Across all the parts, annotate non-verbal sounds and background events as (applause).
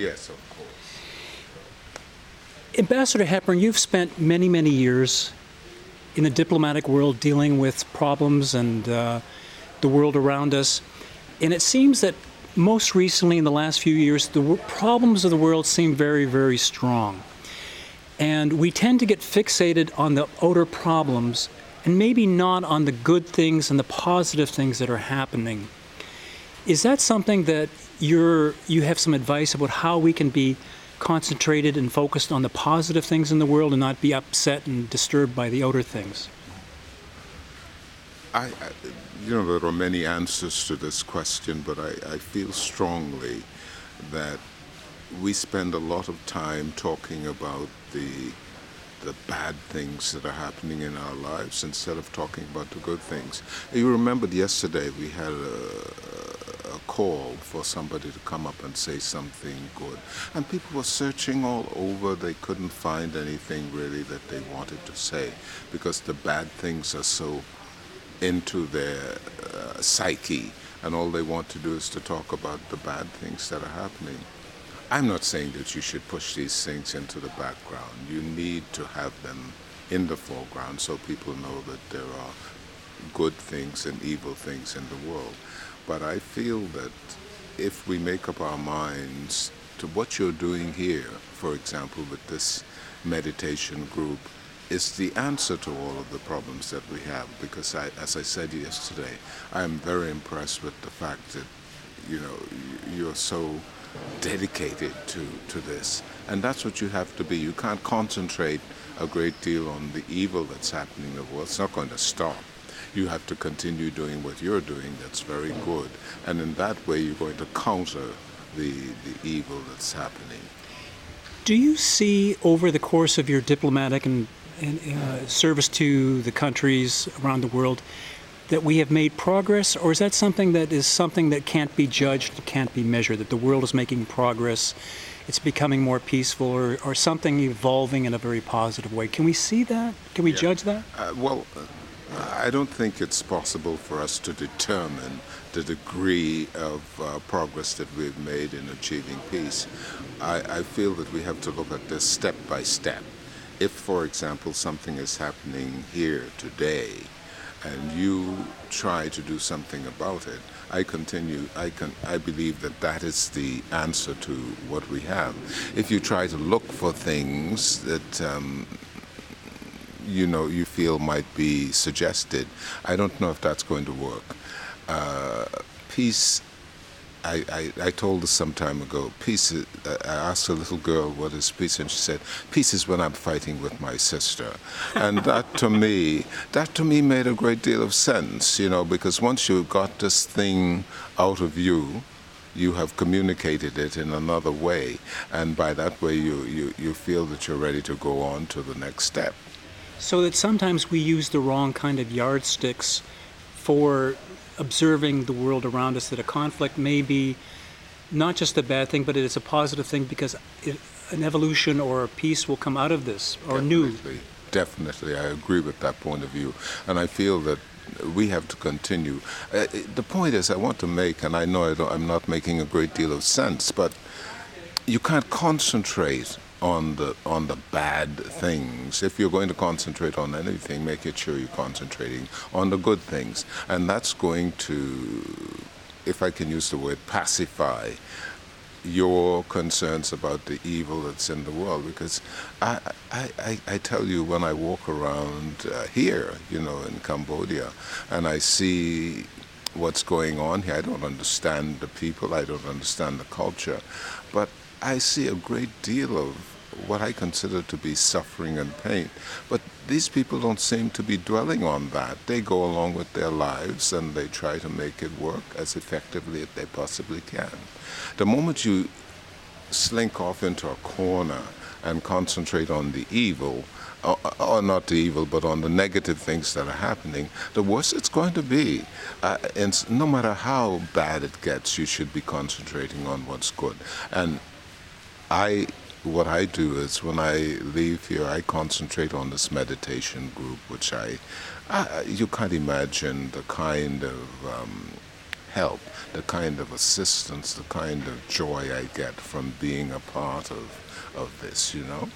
Yes, of course. Ambassador Hepburn, you've spent many, many years in the diplomatic world dealing with problems and uh, the world around us. And it seems that most recently, in the last few years, the w- problems of the world seem very, very strong. And we tend to get fixated on the outer problems and maybe not on the good things and the positive things that are happening. Is that something that you're, you have some advice about how we can be concentrated and focused on the positive things in the world and not be upset and disturbed by the outer things? I, you know, there are many answers to this question, but I, I feel strongly that we spend a lot of time talking about the the bad things that are happening in our lives instead of talking about the good things. You remembered yesterday we had a, a, call for somebody to come up and say something good. And people were searching all over. They couldn't find anything really that they wanted to say because the bad things are so into their uh, psyche and all they want to do is to talk about the bad things that are happening. I'm not saying that you should push these things into the background. You need to have them in the foreground so people know that there are good things and evil things in the world. But I feel that if we make up our minds to what you're doing here, for example, with this meditation group, is the answer to all of the problems that we have. Because, I, as I said yesterday, I am very impressed with the fact that, you know, you're so dedicated to, to this. And that's what you have to be. You can't concentrate a great deal on the evil that's happening in the world. It's not going to stop. You have to continue doing what you're doing that's very good. And in that way, you're going to counter the, the evil that's happening. Do you see over the course of your diplomatic and, and uh, service to the countries around the world that we have made progress, or is that something that is something that can't be judged, can't be measured, that the world is making progress, it's becoming more peaceful, or, or something evolving in a very positive way? Can we see that? Can we yeah. judge that? Uh, well, I don't think it's possible for us to determine the degree of uh, progress that we've made in achieving peace. I, I feel that we have to look at this step by step. If, for example, something is happening here today, and you try to do something about it, I continue. I can. I believe that that is the answer to what we have. If you try to look for things that um, you know you feel might be suggested, I don't know if that's going to work. Uh, peace I, I, I, told her some time ago, peace, is, I asked a little girl, what is peace? And she said, peace is when I'm fighting with my sister. And that to me, that to me made a great deal of sense, you know, because once you've got this thing out of you, you have communicated it in another way. And by that way, you, you, you feel that you're ready to go on to the next step. So that sometimes we use the wrong kind of yardsticks for observing the world around us that a conflict may be not just a bad thing, but it is a positive thing because it, an evolution or a peace will come out of this or definitely, new. Definitely, I agree with that point of view, and I feel that we have to continue. Uh, the point is, I want to make, and I know I am not making a great deal of sense, but you can't concentrate on the on the bad things. If you're going to concentrate on anything, make it sure you're concentrating on the good things, and that's going to, if I can use the word, pacify your concerns about the evil that's in the world. Because I I, I, tell you, when I walk around uh, here, you know, in Cambodia, and I see what's going on here, I don't understand the people, I don't understand the culture, but I see a great deal of what I consider to be suffering and pain. But these people don't seem to be dwelling on that. They go along with their lives and they try to make it work as effectively as they possibly can. The moment you slink off into a corner and concentrate on the evil, or, or, not the evil, but on the negative things that are happening, the worse it's going to be. Uh, and no matter how bad it gets, you should be concentrating on what's good. And I what I do is when I leave here, I concentrate on this meditation group, which I, I you can't imagine the kind of um, help, the kind of assistance, the kind of joy I get from being a part of, of this, you know?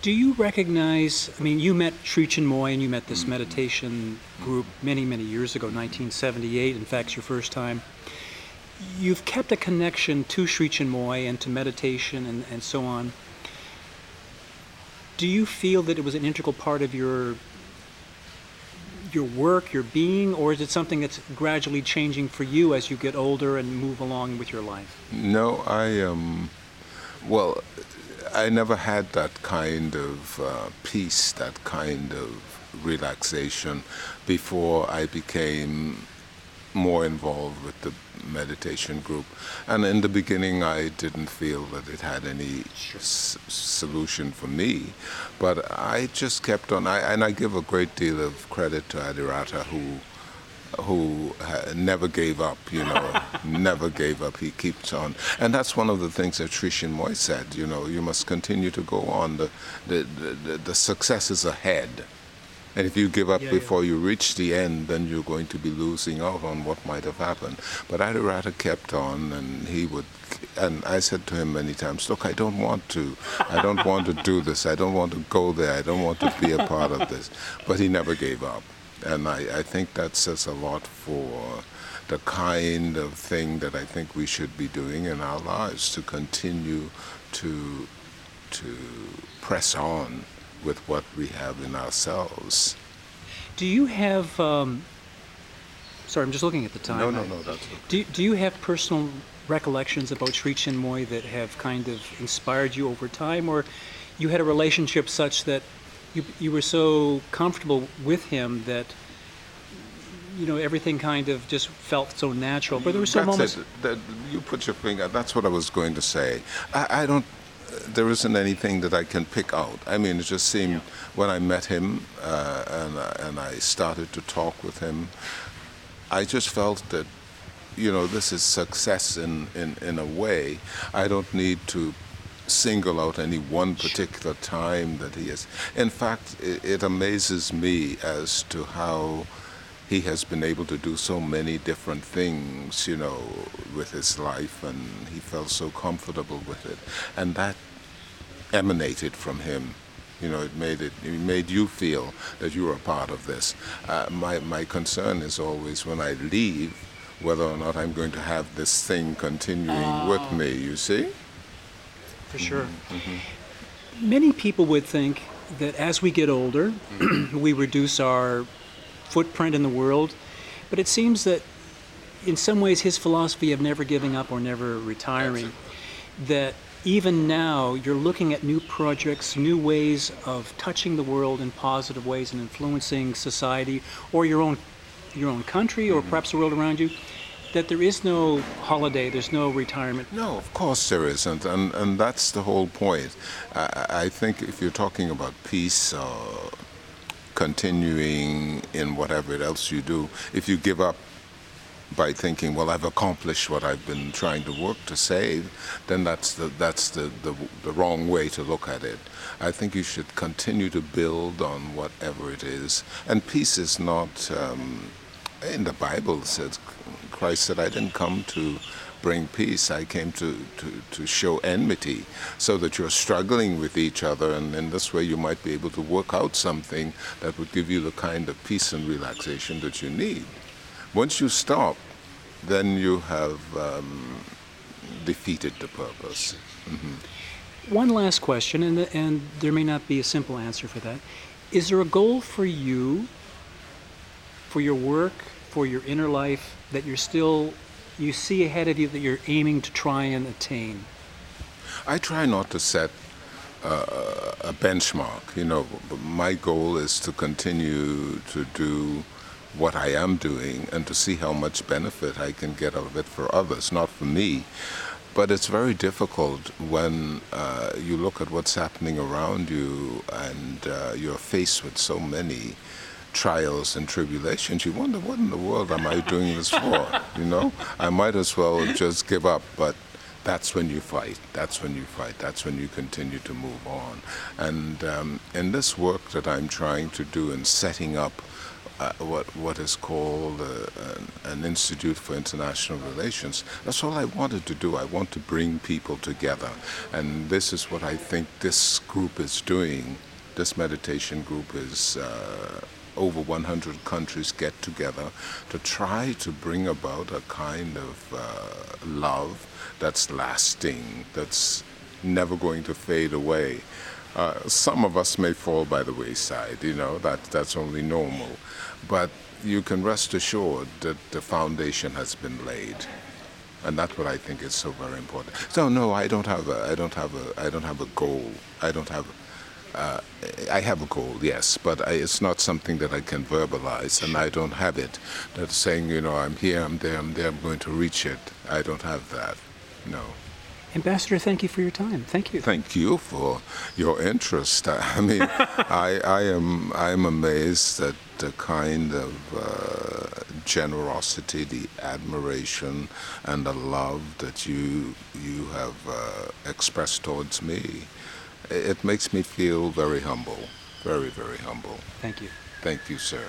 Do you recognize? I mean, you met Sri Chinmoy and you met this meditation group many, many years ago, 1978. In fact, it's your first time. You've kept a connection to Sri Chinmoy and to meditation and, and so on. Do you feel that it was an integral part of your your work, your being, or is it something that's gradually changing for you as you get older and move along with your life? No, I um, well, I never had that kind of uh, peace, that kind of relaxation before I became more involved with the meditation group. And in the beginning, I didn't feel that it had any s- solution for me. But I just kept on, I, and I give a great deal of credit to Adirata, who who ha- never gave up, you know, (laughs) never gave up. He keeps on. And that's one of the things that Sri Moy said, you know, you must continue to go on. The, the, the, the success is ahead. And if you give up Yeah, yeah. before you reach the end, then you're going to be losing out on what might have happened. But Adirata kept on, and he would. And I said to him many times, "Look, I don't want to. I don't (laughs) want to do this. I don't want to go there. I don't want to be a part of this." But he never gave up, and I, I think that says a lot for the kind of thing that I think we should be doing in our lives to continue to to press on with what we have in ourselves. Do you have? Um, sorry, I'm just looking at the time. No, no, no, that's okay. Do, do you have personal recollections about Sri Chinmoy that have kind of inspired you over time, or you had a relationship such that you, you were so comfortable with him that you know everything kind of just felt so natural? But there were some moments. it. That, you put your finger. That's what I was going to say. I, I don't. There isn't anything that I can pick out. I mean, it just seemed when I met him uh, and uh, and I started to talk with him, I just felt that, you know, this is success in in in a way. I don't need to single out any one particular time that he is. In fact, it, it amazes me as to how he has been able to do so many different things, you know, with his life, and he felt so comfortable with it, and that emanated from him. You know, it made it, it made you feel that you were a part of this. Uh, my my concern is always when I leave, whether or not I'm going to have this thing continuing with me. You see? For sure. Many people would think that as we get older, (clears throat) we reduce our footprint in the world, but it seems that in some ways his philosophy of never giving up or never retiring, that even now you're looking at new projects, new ways of touching the world in positive ways and influencing society or your own your own country or mm-hmm. perhaps the world around you. That there is no holiday, there's no retirement. No, of course there isn't, and and that's the whole point. I, I think if you're talking about peace or continuing in whatever else you do, if you give up by thinking, well, I've accomplished what I've been trying to work to save, then that's the that's the, the the wrong way to look at it. I think you should continue to build on whatever it is, and peace is not. Um, in the Bible it says Christ said, "I didn't come to bring peace. I came to, to, to show enmity, so that you're struggling with each other, and in this way you might be able to work out something that would give you the kind of peace and relaxation that you need. Once you stop, then you have um, defeated the purpose. One last question, and, and there may not be a simple answer for that. Is there a goal for you, for your work, for your inner life, that you're still, you see ahead of you that you're aiming to try and attain? I try not to set uh, a benchmark. You know, my goal is to continue to do what I am doing and to see how much benefit I can get out of it for others, not for me. But it's very difficult when uh, you look at what's happening around you and uh, you're faced with so many trials and tribulations. You wonder, what in the world am I doing this for? You know, I might as well just give up. But that's when you fight. That's when you fight. That's when you continue to move on. And um, in this work that I'm trying to do in setting up uh, what what is called uh, an, institute for international relations. That's all I wanted to do. I want to bring people together, and this is what I think this group is doing. This meditation group is. Uh, over 100 countries get together to try to bring about a kind of uh, love that's lasting, that's never going to fade away. Uh, some of us may fall by the wayside, you know, that, that's only normal. But you can rest assured that the foundation has been laid. And that's what I think is so very important. So no, I don't have a, I don't have a, I don't have a goal. I don't have uh, I have a goal, yes, but I, it's not something that I can verbalize, and I don't have it. That's saying, you know, I'm here, I'm there, I'm there, I'm going to reach it. I don't have that. No. Ambassador, thank you for your time. Thank you. Thank you for your interest. (laughs) I mean, I, I am I am amazed at the kind of uh, generosity, the admiration, and the love that you you have uh, expressed towards me it makes me feel very humble, very, very humble. Thank you. Thank you, sir.